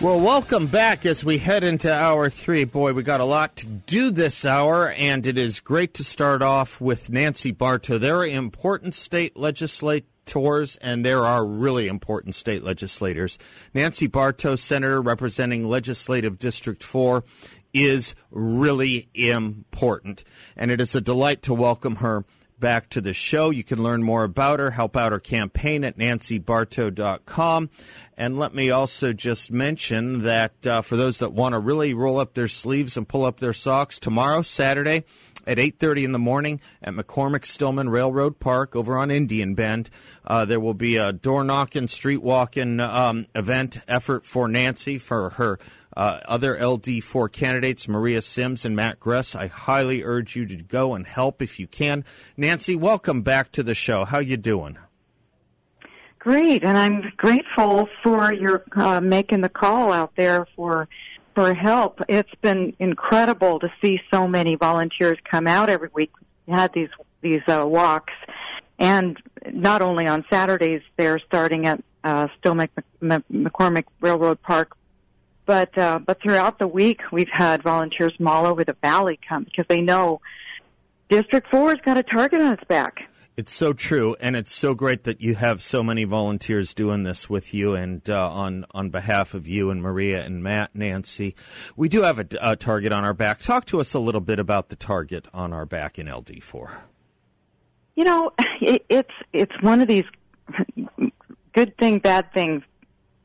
Well, welcome back as we head into hour three. Boy, we got a lot to do this hour, and it is great to start off with Nancy Barto. There are important state legislators, and there are really important state legislators. Nancy Barto, Senator representing Legislative District 4, is really important, and it is a delight to welcome her back to the show. You can learn more about her, help out her campaign at nancybarto.com. And let me also just mention that uh, for those that want to really roll up their sleeves and pull up their socks, tomorrow, Saturday, at 8.30 in the morning at McCormick Stillman Railroad Park over on Indian Bend. Uh, there will be a door knocking, street walking um, event effort for Nancy for her uh, other LD4 candidates, Maria Syms and Matt Gress. I highly urge you to go and help if you can. Nancy, welcome back to the show. How you doing? Great, and I'm grateful for your uh, making the call out there for for help. It's been incredible to see so many volunteers come out every week. We had these these uh, walks, and not only on Saturdays, they're starting at uh, Still McCormick Railroad Park, but uh, but throughout the week we've had volunteers from all over the valley come because they know District Four's got a target on its back. It's so true, and it's so great that you have so many volunteers doing this with you, and uh, on on behalf of you and Maria and Matt, Nancy, we do have a, a target on our back. Talk to us a little bit about the target on our back in LD four. You know, it, it's it's one of these good thing, bad things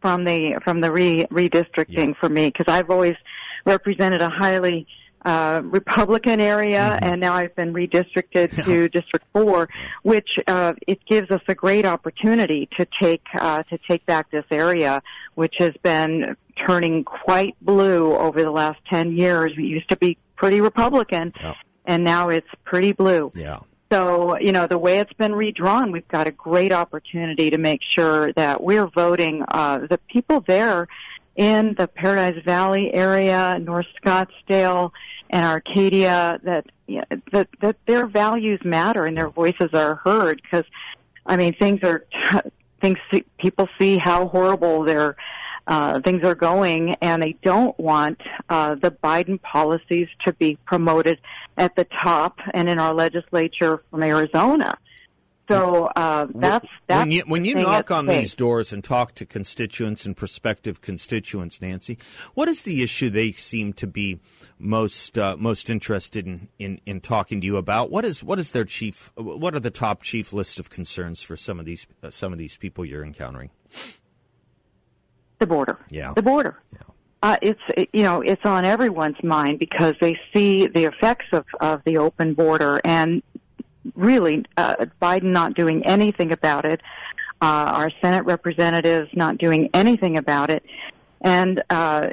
from the from the re, redistricting yeah. for me because I've always represented a highly uh, Republican area, mm-hmm. and now I've been redistricted yeah. to District Four, which uh, it gives us a great opportunity to take uh, to take back this area, which has been turning quite blue over the last ten years. It used to be pretty Republican, yeah. and now it's pretty blue. Yeah. So, you know, the way it's been redrawn, we've got a great opportunity to make sure that we're voting uh, the people there in the Paradise Valley area, North Scottsdale, and Arcadia that you know, that that their values matter and their voices are heard because I mean things are things people see how horrible their uh, things are going, and they don't want uh, the Biden policies to be promoted at the top and in our legislature from Arizona. So uh, that's that's when you, when you knock on these doors and talk to constituents and prospective constituents, Nancy. What is the issue they seem to be most uh, most interested in, in, in talking to you about? What is what is their chief? What are the top chief list of concerns for some of these uh, some of these people you're encountering? The border. Yeah. The border. Yeah. Uh, it's you know it's on everyone's mind because they see the effects of, of the open border and really uh, Biden not doing anything about it, uh, our Senate representatives not doing anything about it, and uh,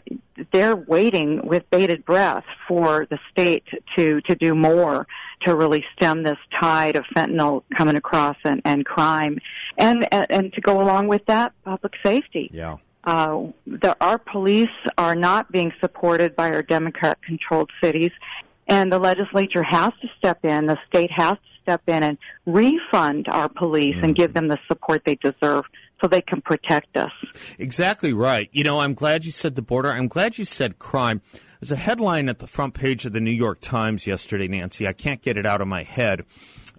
they're waiting with bated breath for the state to to do more to really stem this tide of fentanyl coming across and, and crime, and, and and to go along with that, public safety. Yeah. Uh, the, our police are not being supported by our Democrat-controlled cities, and the legislature has to step in. The state has to step in and refund our police mm. and give them the support they deserve so they can protect us. Exactly right. You know, I'm glad you said the border. I'm glad you said crime. There's a headline at the front page of the New York Times yesterday, Nancy. I can't get it out of my head.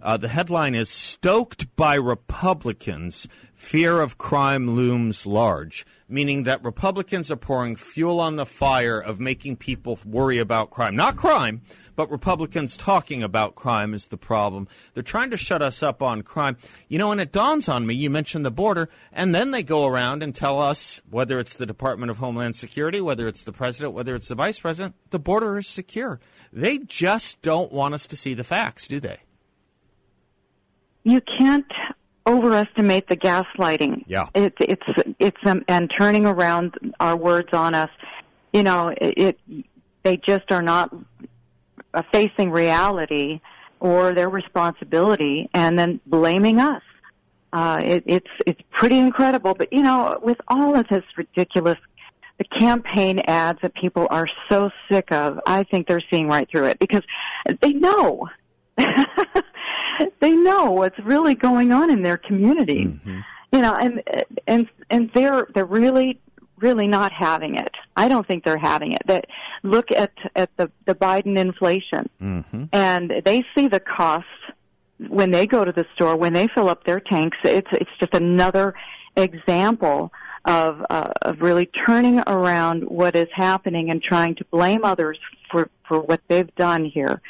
Uh, the headline is Stoked by Republicans, Fear of Crime Looms Large, meaning that Republicans are pouring fuel on the fire of making people worry about crime. Not crime, but Republicans talking about crime is the problem. They're trying to shut us up on crime. You know, and it dawns on me, you mentioned the border, and then they go around and tell us, whether it's the Department of Homeland Security, whether it's the president, whether it's the vice president, the border is secure. They just don't want us to see the facts, do they? You can't overestimate the gaslighting. Yeah. It, it's it's um, and turning around our words on us. You know, it, it they just are not facing reality or their responsibility, and then blaming us. Uh, it, it's it's pretty incredible. But you know, with all of this ridiculous, the campaign ads that people are so sick of, I think they're seeing right through it because they know. they know what's really going on in their community. Mm-hmm. You know, and and and they're they're really really not having it. I don't think they're having it. That look at at the the Biden inflation, Mm-hmm. and they see the costs when they go to the store when they fill up their tanks. It's it's just another example of uh, of really turning around what is happening and trying to blame others for for what they've done here.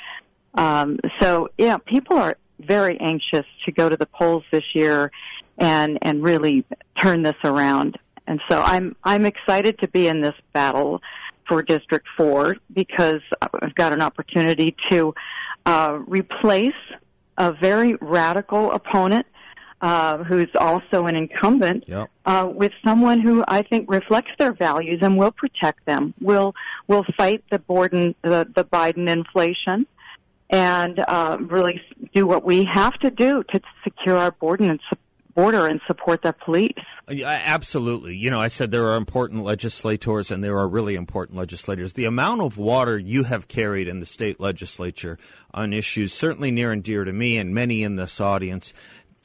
Um, so yeah, people are very anxious to go to the polls this year and and really turn this around. And so I'm I'm excited to be in this battle for District Four because I've got an opportunity to uh, replace a very radical opponent uh, who's also an incumbent Yep. uh, with someone who I think reflects their values and will protect them. Will will fight the Borden the, the Biden inflation and uh, really do what we have to do to secure our border and border and support the police. Absolutely. You know, I said there are important legislators and there are really important legislators. The amount of water you have carried in the state legislature on issues certainly near and dear to me and many in this audience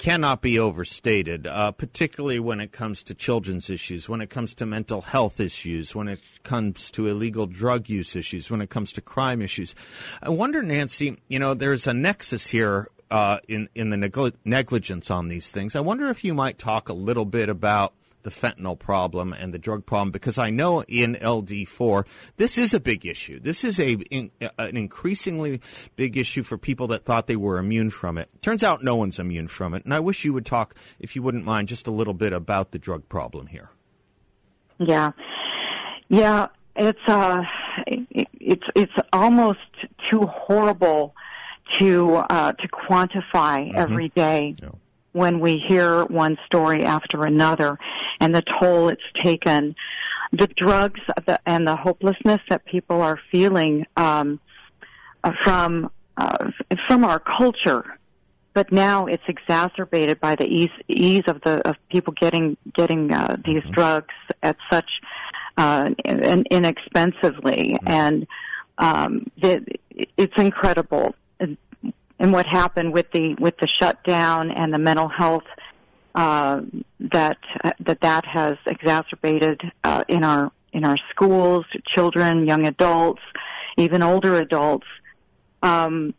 cannot be overstated, uh, particularly when it comes to children's issues, when it comes to mental health issues, when it comes to illegal drug use issues, when it comes to crime issues. I wonder, Nancy, you know, there's a nexus here uh, in in the negli- negligence on these things. I wonder if you might talk a little bit about the fentanyl problem and the drug problem because I know in LD4 this is a big issue. This is a in, an increasingly big issue for people that thought they were immune from it. Turns out no one's immune from it. And I wish you would talk if you wouldn't mind just a little bit about the drug problem here. Yeah, yeah. It's uh, it's it's almost too horrible to uh, to quantify every day. When we hear one story after another, and the toll it's taken, the drugs and the hopelessness that people are feeling um, uh, from uh, from our culture. But now it's exacerbated by the ease ease of the of people getting getting uh, these drugs at such uh, in, inexpensively, and um, the, it's incredible. And, what happened with the with the shutdown and the mental health uh, that that that has exacerbated uh, in our in our schools, children, young adults, even older adults. Um,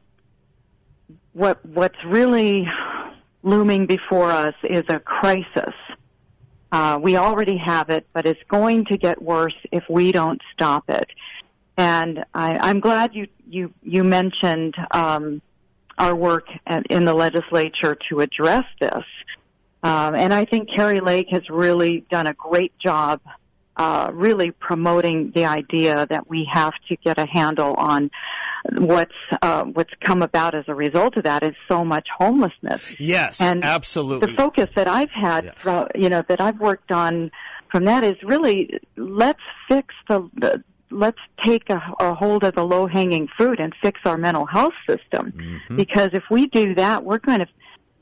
what what's really looming before us is a crisis. Uh, we already have it, but it's going to get worse if we don't stop it. And I, I'm glad you you you mentioned um, our work at, in the legislature to address this. Um, and I think Kari Lake has really done a great job, uh, really promoting the idea that we have to get a handle on what's uh, what's come about as a result of that is so much homelessness. Yes, And absolutely. The focus that I've had, Yes. fro- you know, that I've worked on from that is really let's fix the, the let's take a, a hold of the low hanging fruit and fix our mental health system. Mm-hmm. Because if we do that, we're going to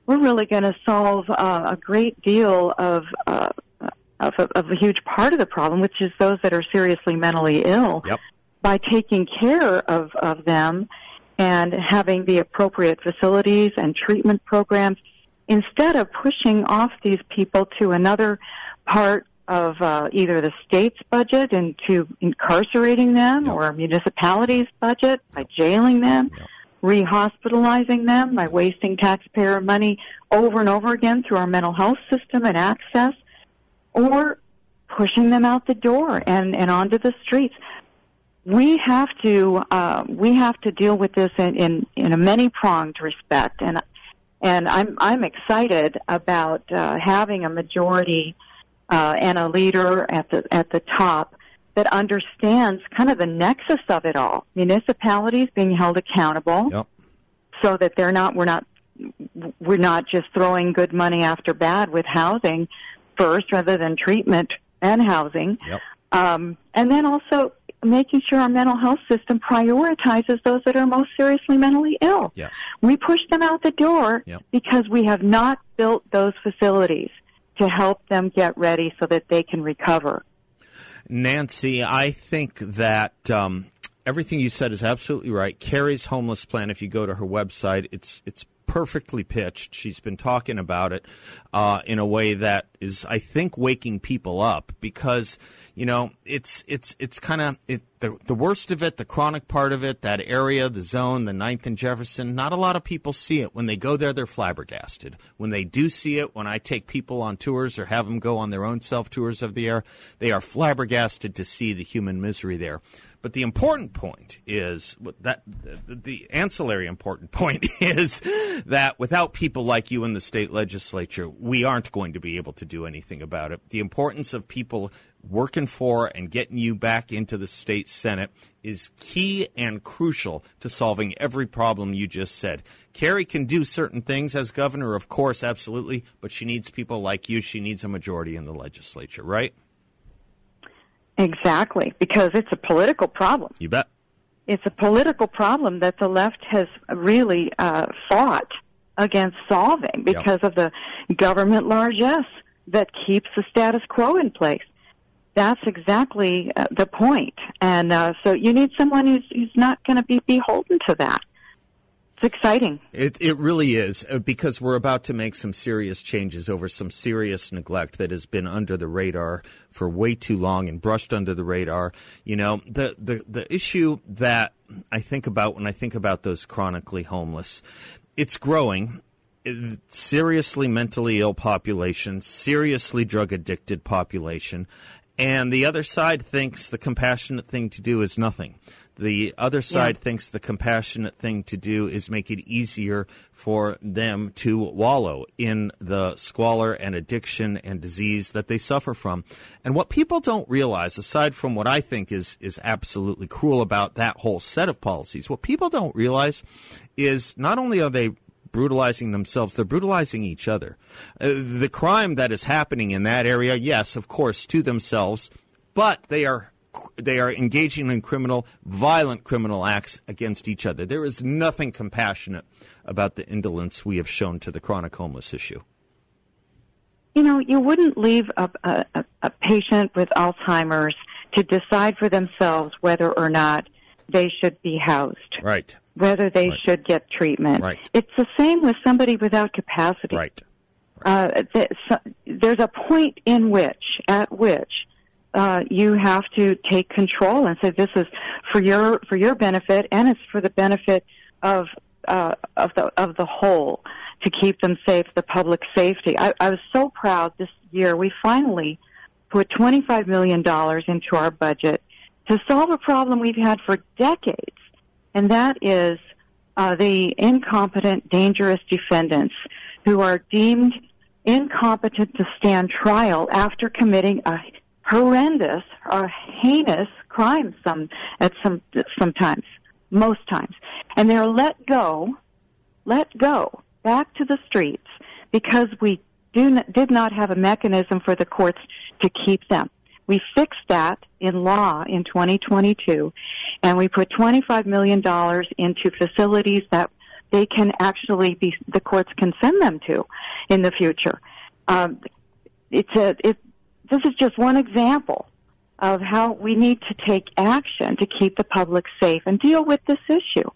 we're really going to solve uh, a great deal of. Uh, of a, of a huge part of the problem, which is those that are seriously mentally ill Yep. by taking care of, of them and having the appropriate facilities and treatment programs instead of pushing off these people to another part of uh, either the state's budget into incarcerating them Yep. or a municipality's budget by jailing them, Yep. rehospitalizing them by wasting taxpayer money over and over again through our mental health system and access, or pushing them out the door and, and onto the streets we have to uh, we have to deal with this in in, in a many pronged respect, and and I'm I'm excited about uh, having a majority uh, and a leader at the at the top that understands kind of the nexus of it all. Municipalities being held accountable Yep. so that they're not we're not we're not just throwing good money after bad with housing first rather than treatment and housing. Yep. Um, and then also making sure our mental health system prioritizes those that are most seriously mentally ill. Yes. We push them out the door Yep. because we have not built those facilities to help them get ready so that they can recover. Nancy, I think that um, everything you said is absolutely right. Kari's homeless plan. If you go to her website, it's it's perfectly pitched. She's been talking about it uh, in a way that is, I think, waking people up because you know it's it's it's kind of it, the the worst of it, the chronic part of it, that area, the zone, the Ninth and Jefferson. Not a lot of people see it. When they go there, they're flabbergasted. When they do see it, when I take people on tours or have them go on their own self tours of the air, they are flabbergasted to see the human misery there. But the important point is that the, the ancillary important point is that without people like you in the state legislature, we aren't going to be able to do anything about it. The importance of people working for and getting you back into the state senate is key and crucial to solving every problem you just said. Kari can do certain things as governor, of course, absolutely, but she needs people like you. She needs a majority in the legislature, right? Exactly, because it's a political problem. You bet. It's a political problem that the left has really uh, fought against solving because of the government largesse that keeps the status quo in place. That's exactly uh, the point. And uh, so you need someone who's, who's not going to be beholden to that. It's exciting. It it really is uh, because we're about to make some serious changes over some serious neglect that has been under the radar for way too long and brushed under the radar. You know, the the the issue that I think about when I think about those chronically homeless, it's growing. Seriously mentally ill population, seriously drug addicted population, and the other side thinks the compassionate thing to do is nothing. The other side thinks the compassionate thing to do is make it easier for them to wallow in the squalor and addiction and disease that they suffer from. And what people don't realize, aside from what I think is, is absolutely cruel about that whole set of policies, what people don't realize is not only are they brutalizing themselves, they're brutalizing each other. Uh, the crime that is happening in that area, yes, of course, to themselves, but they are they are engaging in criminal, violent criminal acts against each other. There is nothing compassionate about the indolence we have shown to the chronic homeless issue. You know, you wouldn't leave a, a, a patient with Alzheimer's to decide for themselves whether or not they should be housed, Right. Whether they Right. should get treatment. Right. It's the same with somebody without capacity. Right. Uh, there's a point in which, at which, uh, you have to take control and say this is for your for your benefit and it's for the benefit of uh, of the of the whole to keep them safe, the public safety. I, I was so proud this year. We finally put twenty five million dollars into our budget to solve a problem we've had for decades, and that is uh, the incompetent, dangerous defendants who are deemed incompetent to stand trial after committing a horrendous or heinous crime some at some sometimes most times. And they're let go let go back to the streets because we do not, did not have a mechanism for the courts to keep them we fixed that in law in 2022 and we put 25 million dollars into facilities that they can actually be the courts can send them to in the future um, it's a it this is just one example of how we need to take action to keep the public safe and deal with this issue.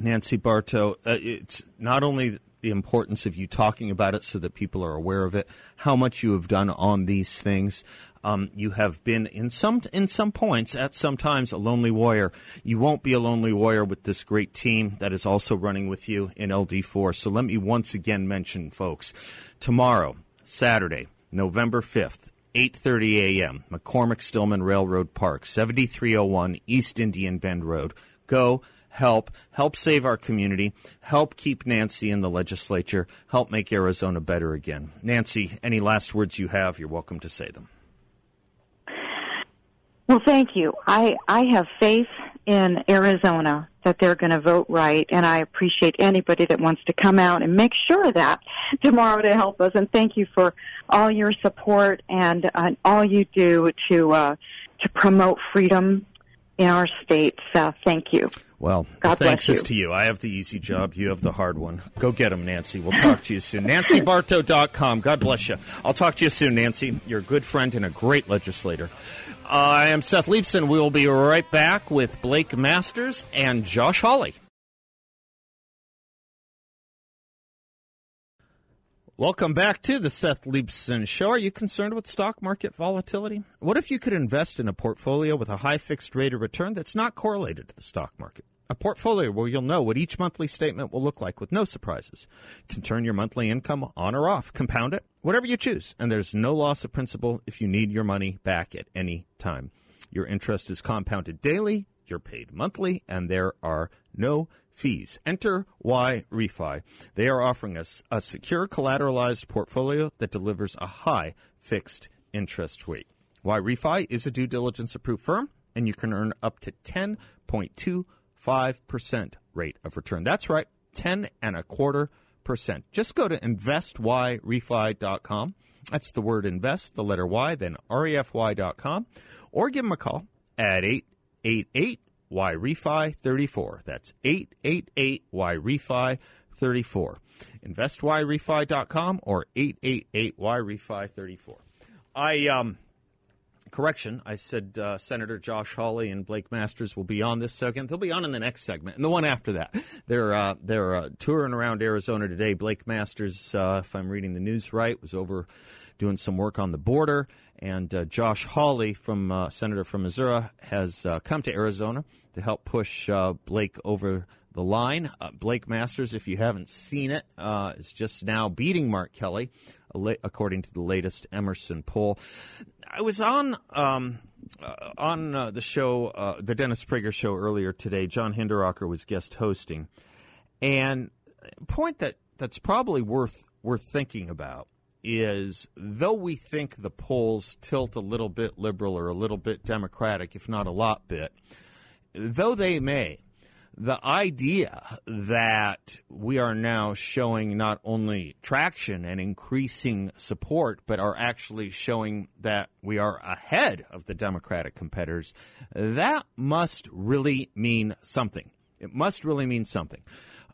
Nancy Barto, uh, it's not only the importance of you talking about it so that people are aware of it, how much you have done on these things. Um, you have been in some in some points at some times a lonely warrior. You won't be a lonely warrior with this great team that is also running with you in LD4. So let me once again mention, folks, tomorrow, Saturday, November fifth. 8:30 a.m. McCormick Stillman Railroad Park, 7301 East Indian Bend Road. Go help, help save our community, help keep Nancy in the legislature, help make Arizona better again. Nancy, any last words you have, you're welcome to say them. Well, thank you. I, I have faith in Arizona that they're going to vote right. And I appreciate anybody that wants to come out and make sure that tomorrow to help us. And thank you for all your support and all you do to uh, to promote freedom in our state. Uh, thank you. Well, God thanks bless is to you. I have the easy job. You have the hard one. Go get them, Nancy. We'll talk to you soon. NancyBarto.com. God bless you. I'll talk to you soon, Nancy. You're a good friend and a great legislator. I am Seth Leibsohn. We will be right back with Blake Masters and Josh Hawley. Welcome back to the Seth Leibsohn Show. Are you concerned with stock market volatility? What if you could invest in a portfolio with a high fixed rate of return that's not correlated to the stock market? A portfolio where you'll know what each monthly statement will look like with no surprises. You can turn your monthly income on or off, compound it, whatever you choose, and there's no loss of principal if you need your money back at any time. Your interest is compounded daily, you're paid monthly, and there are no fees. Enter Y Refi. They are offering us a secure collateralized portfolio that delivers a high fixed interest rate. Y Refi is a due diligence approved firm, and you can earn up to 10.25% rate of return. That's right, 10 and a quarter percent. Just go to investyrefi.com. That's the word invest, the letter Y, then refy.com, or give them a call at 888 Y Refi 34. That's 888 Y Refi 34. InvestYRefi.com or 888 Y Refi 34. I, um, correction, I said uh, Senator Josh Hawley and Blake Masters will be on this segment. They'll be on in the next segment and the one after that. They're uh, they're uh, touring around Arizona today. Blake Masters, uh, if I'm reading the news right, was over doing some work on the border. And uh, Josh Hawley, from uh, Senator from Missouri, has uh, come to Arizona to help push uh, Blake over the line. Uh, Blake Masters, if you haven't seen it, uh, is just now beating Mark Kelly, according to the latest Emerson poll. I was on. Um, on the show, the Dennis Prager show earlier today, John Hinderaker was guest hosting, and a point that, that's probably worth worth thinking about is though we think the polls tilt a little bit liberal or a little bit democratic, if not a lot bit, though they may, the idea that we are now showing not only traction and increasing support, but are actually showing that we are ahead of the Democratic competitors, that must really mean something. It must really mean something.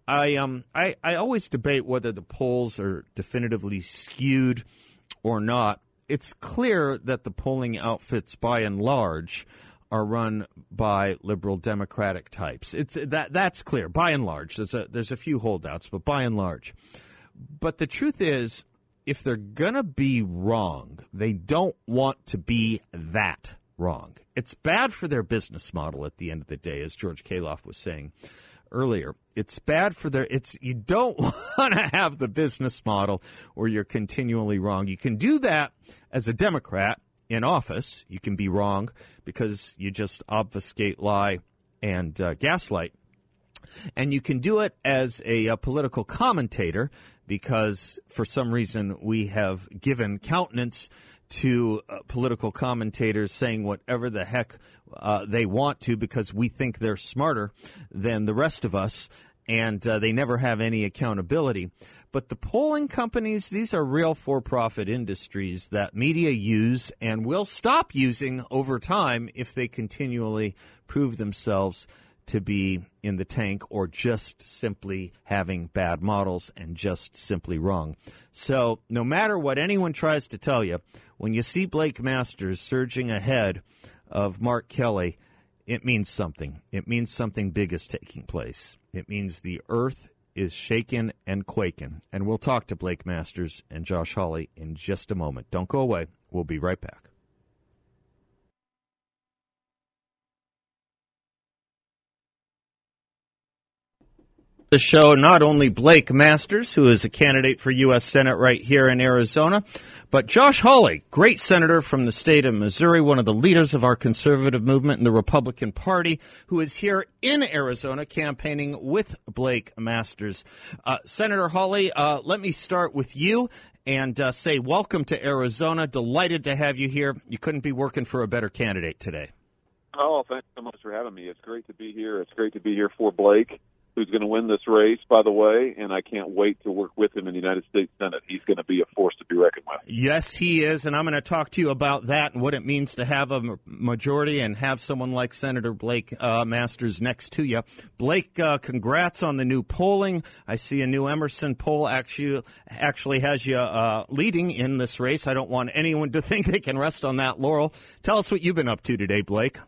I um I, I always debate whether the polls are definitively skewed or not. It's clear that the polling outfits, by and large, are run by liberal democratic types. It's that that's clear by and large. There's a there's a few holdouts, but by and large. But the truth is, if they're gonna be wrong, they don't want to be that wrong. It's bad for their business model at the end of the day, as George Kaloff was saying earlier. It's bad for their. It's you don't want to have the business model where you're continually wrong. You can do that as a Democrat in office. You can be wrong because you just obfuscate, lie, and uh, gaslight. And you can do it as a, a political commentator because for some reason we have given countenance to uh, political commentators saying whatever the heck uh, they want to because we think they're smarter than the rest of us, and uh, they never have any accountability. But the polling companies, these are real for profit industries that media use and will stop using over time if they continually prove themselves to be in the tank or just simply having bad models and just simply wrong. So, no matter what anyone tries to tell you, when you see Blake Masters surging ahead of Mark Kelly, it means something. It means something big is taking place. It means the earth is shaking and quaking. And we'll talk to Blake Masters and Josh Hawley in just a moment. Don't go away. We'll be right back. The show not only Blake Masters, who is a candidate for U.S. Senate right here in Arizona, but Josh Hawley, great senator from the state of Missouri, one of the leaders of our conservative movement in the Republican Party, who is here in Arizona campaigning with Blake Masters. Uh, senator Hawley, uh, let me start with you and uh, say welcome to Arizona. Delighted to have you here. You couldn't be working for a better candidate today. Oh, thanks so much for having me. It's great to be here. It's great to be here for Blake who's going to win this race, by the way, and I can't wait to work with him in the United States Senate. He's going to be a force to be reckoned with. Yes, he is, and I'm going to talk to you about that and what it means to have a majority and have someone like Senator Blake uh, Masters next to you. Blake, uh, congrats on the new polling. I see a new Emerson poll actually actually has you uh, leading in this race. I don't want anyone to think they can rest on that laurel. Tell us what you've been up to today, Blake.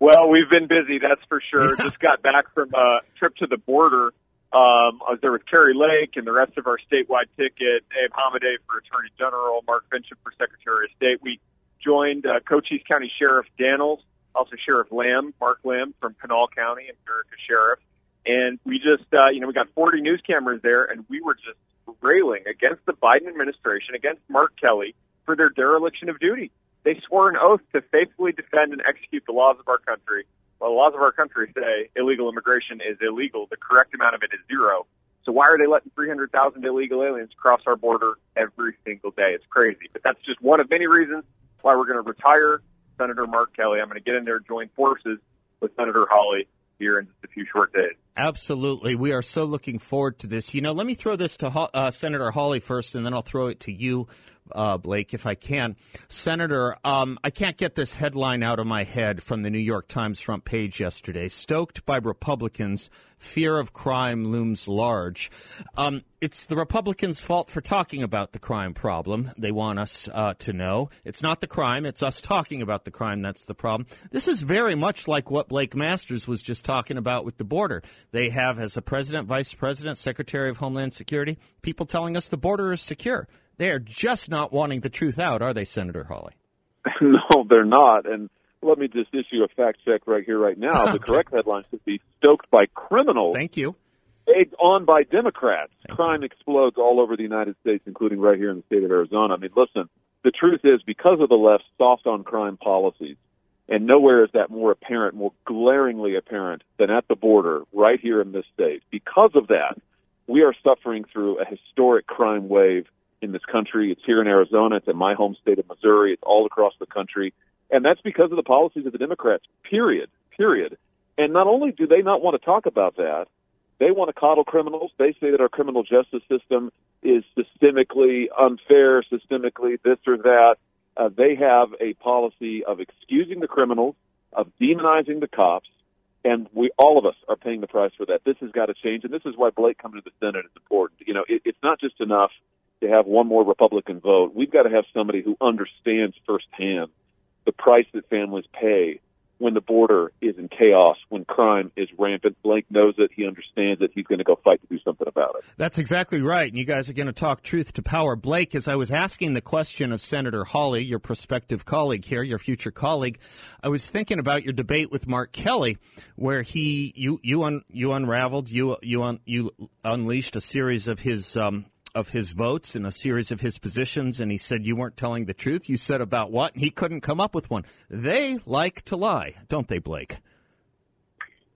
Well, we've been busy, that's for sure. Just got back from a trip to the border. Um, I was there with Kari Lake and the rest of our statewide ticket, Abe Hamadeh for Attorney General, Mark Finchem for Secretary of State. We joined uh, Cochise County Sheriff Dannels, also Sheriff Lamb, Mark Lamb from Pinal County and America Sheriff. And we just, uh, you know, we got 40 news cameras there and we were just railing against the Biden administration, against Mark Kelly for their dereliction of duty. They swore an oath to faithfully defend and execute the laws of our country. Well, the laws of our country say illegal immigration is illegal. The correct amount of it is zero. So why are they letting 300,000 illegal aliens cross our border every single day? It's crazy. But that's just one of many reasons why we're going to retire Senator Mark Kelly. I'm going to get in there, and join forces with Senator Hawley here in just a few short days. Absolutely. We are so looking forward to this. You know, let me throw this to uh, Senator Hawley first, and then I'll throw it to you uh, Blake, if I can. Senator, um, I can't get this headline out of my head from the New York Times front page yesterday. Stoked by Republicans, fear of crime looms large. Um, it's the Republicans' fault for talking about the crime problem. They want us uh, to know. It's not the crime, it's us talking about the crime that's the problem. This is very much like what Blake Masters was just talking about with the border. They have, as a president, vice president, secretary of Homeland Security, people telling us the border is secure. They are just not wanting the truth out, are they, Senator Hawley? no, they're not. And let me just issue a fact check right here, right now. The correct headline should be stoked by criminals. Thank you. Egged on by Democrats. Thank Crime you. explodes all over the United States, including right here in the state of Arizona. I mean, listen, the truth is because of the left's soft on crime policies, and nowhere is that more apparent, more glaringly apparent than at the border right here in this state. Because of that, we are suffering through a historic crime wave in this country. It's here in Arizona. It's in my home state of Missouri. It's all across the country. And that's because of the policies of the Democrats, period, period. And not only do they not want to talk about that, they want to coddle criminals. They say that our criminal justice system is systemically unfair, systemically this or that. Uh, they have a policy of excusing the criminals, of demonizing the cops, and we all of us are paying the price for that. This has got to change, and this is why Blake coming to the Senate is important. You know, it, it's not just enough to have one more Republican vote. We've got to have somebody who understands firsthand the price that families pay when the border is in chaos, when crime is rampant. Blake knows it. He understands it. He's going to go fight to do something about it. That's exactly right. And you guys are going to talk truth to power. Blake, as I was asking the question of Senator Hawley, your prospective colleague here, your future colleague, I was thinking about your debate with Mark Kelly, where he you you un, you unraveled you you un, you unleashed a series of his um, of his votes in a series of his positions, and he said you weren't telling the truth. You said about what? And he couldn't come up with one. They like to lie, don't they, Blake?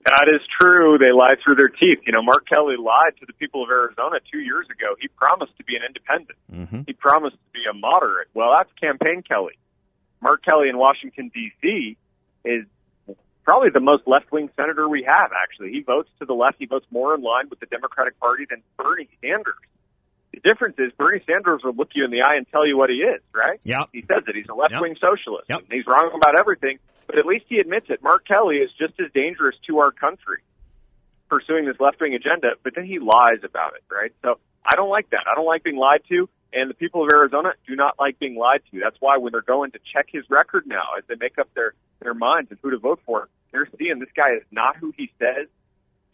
That is true. They lie through their teeth. You know, Mark Kelly lied to the people of Arizona two years ago. He promised to be an independent. Mm-hmm. He promised to be a moderate. Well, that's campaign Kelly. Mark Kelly in Washington, D.C. is probably the most left-wing senator we have, actually. He votes to the left. He votes more in line with the Democratic Party than Bernie Sanders. The difference is Bernie Sanders will look you in the eye and tell you what he is, right? Yeah. He says it. He's a left wing yep. socialist. Yep. And he's wrong about everything, but at least he admits it. Mark Kelly is just as dangerous to our country pursuing this left wing agenda, but then he lies about it, right? So I don't like that. I don't like being lied to. And the people of Arizona do not like being lied to. That's why when they're going to check his record now, as they make up their, their minds and who to vote for, they're seeing this guy is not who he says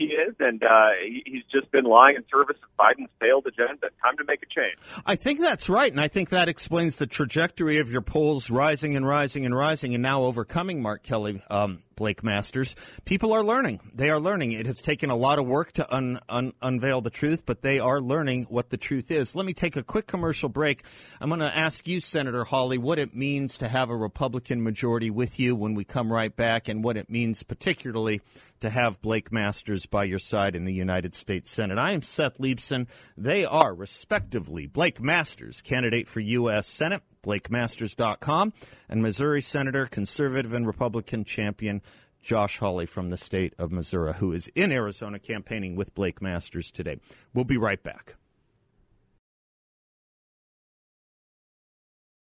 he is, and uh, he's just been lying in service of Biden's failed agenda. Time to make a change. I think that's right, and I think that explains the trajectory of your polls rising and rising and rising, and now overcoming Mark Kelly. Um, Blake Masters. People are learning. They are learning. It has taken a lot of work to un, un, unveil the truth, but they are learning what the truth is. Let me take a quick commercial break. I'm going to ask you, Senator Hawley, what it means to have a Republican majority with you when we come right back, and what it means particularly to have Blake Masters by your side in the United States Senate. I am Seth Leibsohn. They are, respectively, Blake Masters, candidate for U.S. Senate, BlakeMasters.com, and Missouri Senator, conservative and Republican champion Josh Hawley from the state of Missouri, who is in Arizona campaigning with Blake Masters today. We'll be right back.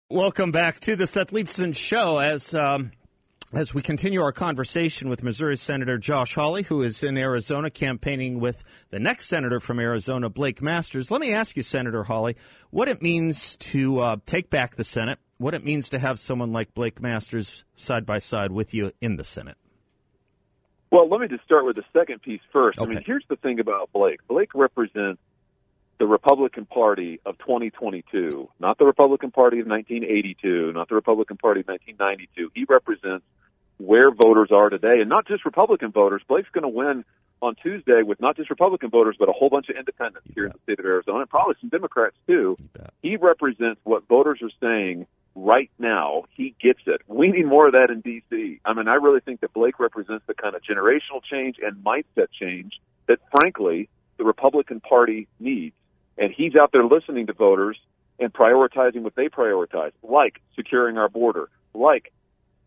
Welcome back to the Seth Leibsohn Show. As um, as we continue our conversation with Missouri Senator Josh Hawley, who is in Arizona campaigning with the next senator from Arizona, Blake Masters. Let me ask you, Senator Hawley, what it means to uh, take back the Senate, what it means to have someone like Blake Masters side by side with you in the Senate. Well, let me just start with the second piece first. Okay. I mean, here's the thing about Blake. Blake represents the Republican Party of 2022, not the Republican Party of 1982, not the Republican Party of 1992. He represents where voters are today, and not just Republican voters. Blake's going to win on Tuesday with not just Republican voters, but a whole bunch of independents here in the state of Arizona, and probably some Democrats too. He represents what voters are saying right now. He gets it. We need more of that in D.C. I mean, I really think that Blake represents the kind of generational change and mindset change that, frankly, the Republican Party needs. And he's out there listening to voters and prioritizing what they prioritize, like securing our border, like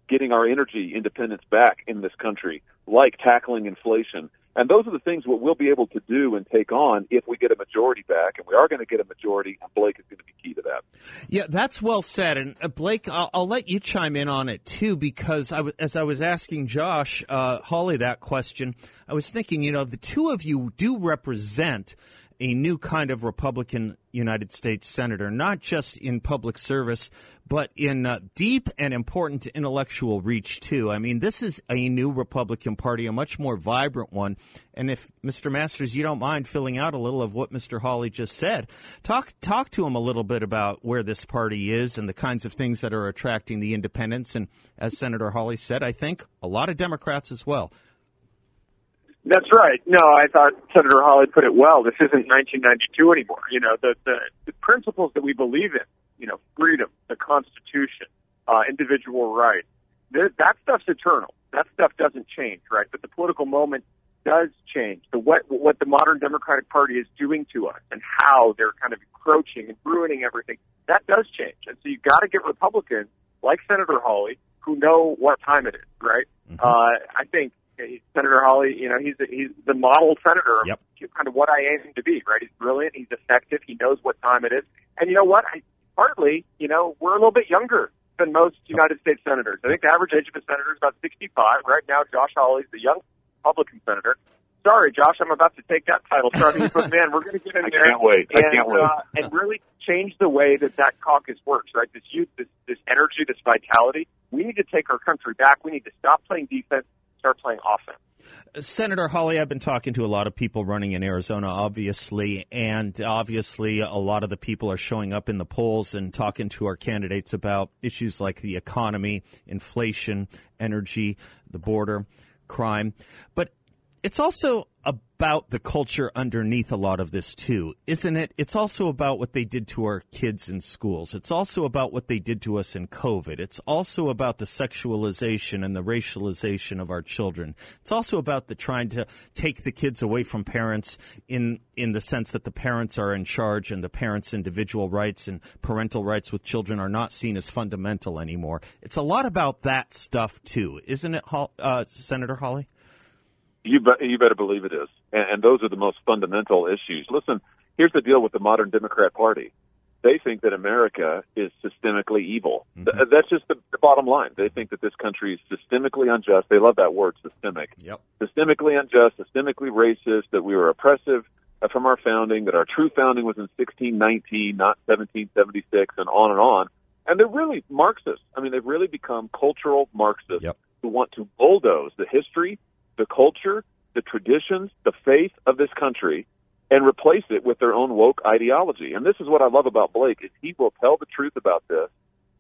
getting our energy independence back in this country, like tackling inflation. And those are the things what we'll be able to do and take on if we get a majority back. And we are going to get a majority, and Blake is going to be key to that. Yeah, that's well said. And uh, Blake, I'll, I'll, let you chime in on it too, because I w- as I was asking Josh uh, that question, I was thinking, you know, the two of you do represent a new kind of Republican United States senator, not just in public service, but in uh, deep and important intellectual reach, too. I mean, this is a new Republican Party, a much more vibrant one. And if, Mr. Masters, you don't mind filling out a little of what Mr. Hawley just said, talk, talk to him a little bit about where this party is and the kinds of things that are attracting the independents. And as Senator Hawley said, I think a lot of Democrats as well. That's right. No, I thought Senator Hawley put it well. This isn't 1992 anymore. You know, the, the, the principles that we believe in, you know, freedom, the Constitution, uh, individual rights, that, that stuff's eternal. That stuff doesn't change, right? But the political moment does change. The what what the modern Democratic Party is doing to us and how they're kind of encroaching and ruining everything. That does change. And so you've got to get Republicans like Senator Hawley who know what time it is, right? Mm-hmm. Uh, I think Senator Hawley, you know, he's a, he's the model senator, yep. kind of what I aim him to be, right? He's brilliant, he's effective, he knows what time it is, and you know what? I, partly, you know, we're a little bit younger than most United States senators. I think the average age of a senator is about 65. Right now, Josh Hawley's the young Republican senator. Sorry, Josh, I'm about to take that title from you, but man, we're going to get in I there can't wait. and, I can't wait. Uh, and really change the way that that caucus works, right? This youth, this, this energy, this vitality. We need to take our country back. We need to stop playing defense, start playing offense. Senator Hawley, I've been talking to a lot of people running in Arizona, obviously, and obviously a lot of the people are showing up in the polls and talking to our candidates about issues like the economy, inflation, energy, the border, crime. But it's also about the culture underneath a lot of this too, isn't it? It's also about what they did to our kids in schools. It's also about what they did to us in COVID. It's also about the sexualization and the racialization of our children. It's also about the trying to take the kids away from parents in in the sense that the parents are in charge and the parents' individual rights and parental rights with children are not seen as fundamental anymore. It's a lot about that stuff too, isn't it, uh, Senator Hawley? You, be, you better believe it is. And, and those are the most fundamental issues. Listen, here's the deal with the modern Democrat Party. They think that America is systemically evil. Mm-hmm. Th- that's just the, the bottom line. They think that this country is systemically unjust. They love that word, systemic. Yep. Systemically unjust, systemically racist, that we were oppressive uh, from our founding, that our true founding was in 1619, not 1776, and on and on. And they're really Marxists. I mean, they've really become cultural Marxists yep. who want to bulldoze the history the culture, the traditions, the faith of this country and replace it with their own woke ideology. And this is what I love about Blake is he will tell the truth about this.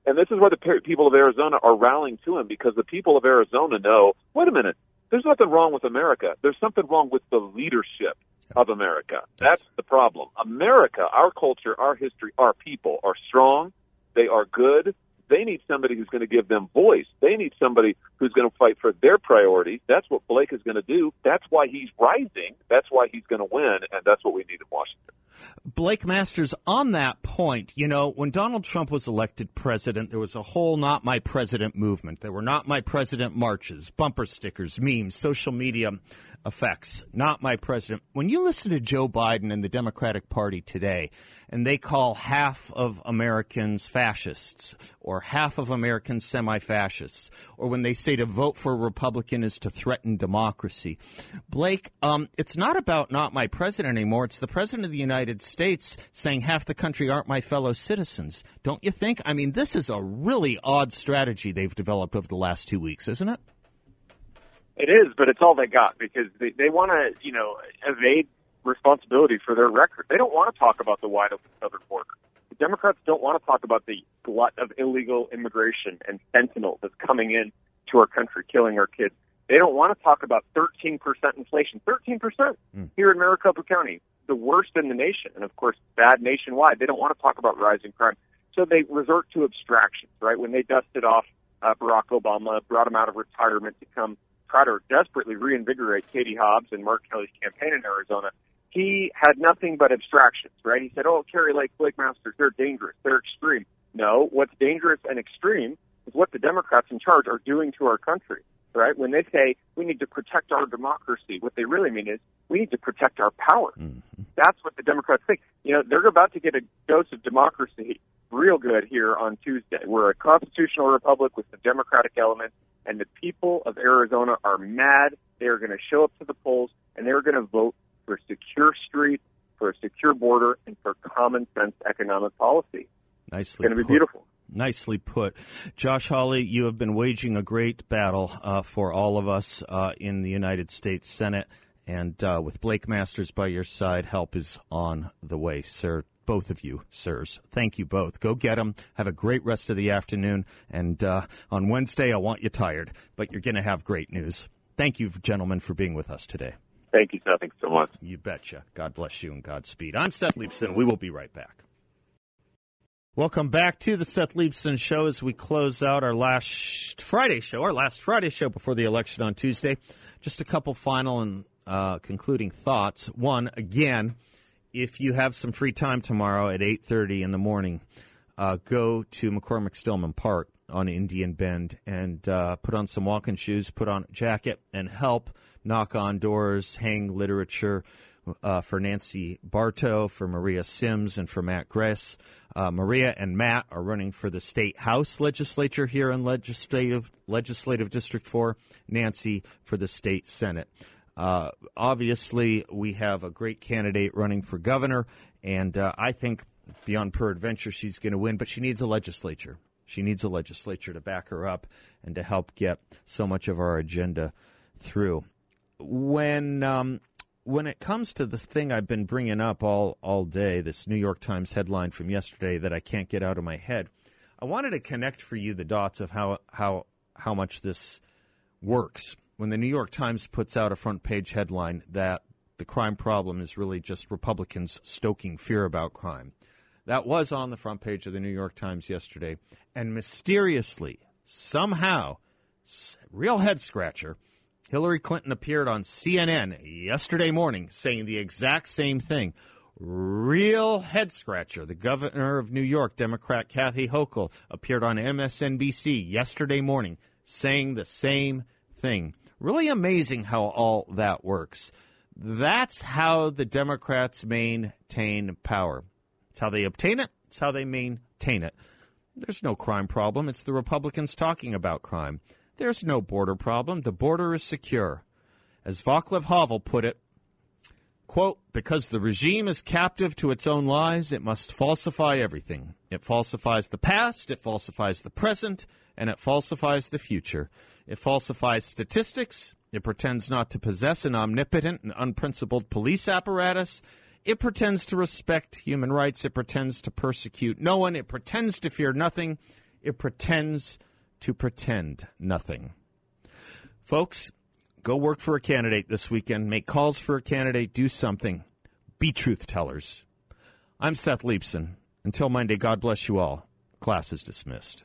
And this is why the people of Arizona are rallying to him because the people of Arizona know, wait a minute, there's nothing wrong with America. There's something wrong with the leadership of America. That's the problem. America, our culture, our history, our people are strong. They are good. They need somebody who's going to give them voice. They need somebody who's going to fight for their priorities. That's what Blake is going to do. That's why he's rising. That's why he's going to win, and that's what we need in Washington. Blake Masters, on that point, you know, when Donald Trump was elected president, there was a whole Not My President movement. There were Not My President marches, bumper stickers, memes, social media effects. Not My President. When you listen to Joe Biden and the Democratic Party today, and they call half of Americans fascists, or half of Americans semi fascists, or when they say to vote for a Republican is to threaten democracy, Blake, um, it's not about Not My President anymore. It's the President of the United States saying half the country aren't my fellow citizens. Don't you think? I mean, this is a really odd strategy they've developed over the last two weeks, isn't it? It is, but it's all they got because they, they want to, you know, evade responsibility for their record. They don't want to talk about the wide open southern border. The Democrats don't want to talk about the glut of illegal immigration and fentanyl that's coming in to our country, killing our kids. They don't want to talk about 13% inflation. 13% mm. here in Maricopa County, the worst in the nation, and of course, bad nationwide. They don't want to talk about rising crime. So they resort to abstractions, right? When they dusted off uh, Barack Obama, brought him out of retirement to come try to desperately reinvigorate Katie Hobbs and Mark Kelly's campaign in Arizona, he had nothing but abstractions, right? He said, oh, Kari Lake, Blake Masters, they're dangerous, they're extreme. No, what's dangerous and extreme is what the Democrats in charge are doing to our country, right? When they say we need to protect our democracy, what they really mean is we need to protect our power. Mm-hmm. That's what the Democrats think. You know, they're about to get a dose of democracy real good here on Tuesday. We're a constitutional republic with the democratic element and the people of Arizona are mad. They are going to show up to the polls and they're going to vote for secure streets, for a secure border, and for common sense economic policy. Nicely it's going to be put. beautiful. Nicely put. Josh Hawley, you have been waging a great battle uh, for all of us uh, in the United States Senate. And uh, with Blake Masters by your side, help is on the way, sir both of you, sirs. Thank you both. Go get them. Have a great rest of the afternoon. And uh, on Wednesday, I want you tired, but you're going to have great news. Thank you, gentlemen, for being with us today. Thank you, Seth. Thanks so much. You betcha. God bless you and Godspeed. I'm Seth Leibsohn. We will be right back. Welcome back to the Seth Leibsohn Show as we close out our last Friday show, our last Friday show before the election on Tuesday. Just a couple final and uh, concluding thoughts. One, again, if you have some free time tomorrow at 8.30 in the morning, uh, go to McCormick Stillman Park on Indian Bend and uh, put on some walking shoes, put on a jacket, and help knock on doors, hang literature uh, for Nancy Barto, for Maria Syms, and for Matt Gress. Uh, Maria and Matt are running for the state house legislature here in legislative legislative district four. Nancy for the state senate. Uh, obviously, we have a great candidate running for governor, and uh, I think beyond peradventure she's going to win, but she needs a legislature. She needs a legislature to back her up and to help get so much of our agenda through. When um, when it comes to this thing I've been bringing up all all day, this New York Times headline from yesterday that I can't get out of my head, I wanted to connect for you the dots of how how how much this works when the New York Times puts out a front page headline that the crime problem is really just Republicans stoking fear about crime. That was on the front page of the New York Times yesterday. And mysteriously, somehow, real head scratcher, Hillary Clinton appeared on CNN yesterday morning saying the exact same thing. Real head scratcher. The governor of New York, Democrat Kathy Hochul, appeared on MSNBC yesterday morning saying the same thing. Really amazing how all that works. That's how the Democrats maintain power. It's how they obtain it, it's how they maintain it. There's no crime problem. It's the Republicans talking about crime. There's no border problem. The border is secure. As Václav Havel put it, quote, because the regime is captive to its own lies, it must falsify everything. It falsifies the past, it falsifies the present, and it falsifies the future. It falsifies statistics. It pretends not to possess an omnipotent and unprincipled police apparatus. It pretends to respect human rights. It pretends to persecute no one. It pretends to fear nothing. It pretends to pretend nothing. Folks, go work for a candidate this weekend. Make calls for a candidate. Do something. Be truth tellers. I'm Seth Leibsohn. Until Monday, God bless you all. Class is dismissed.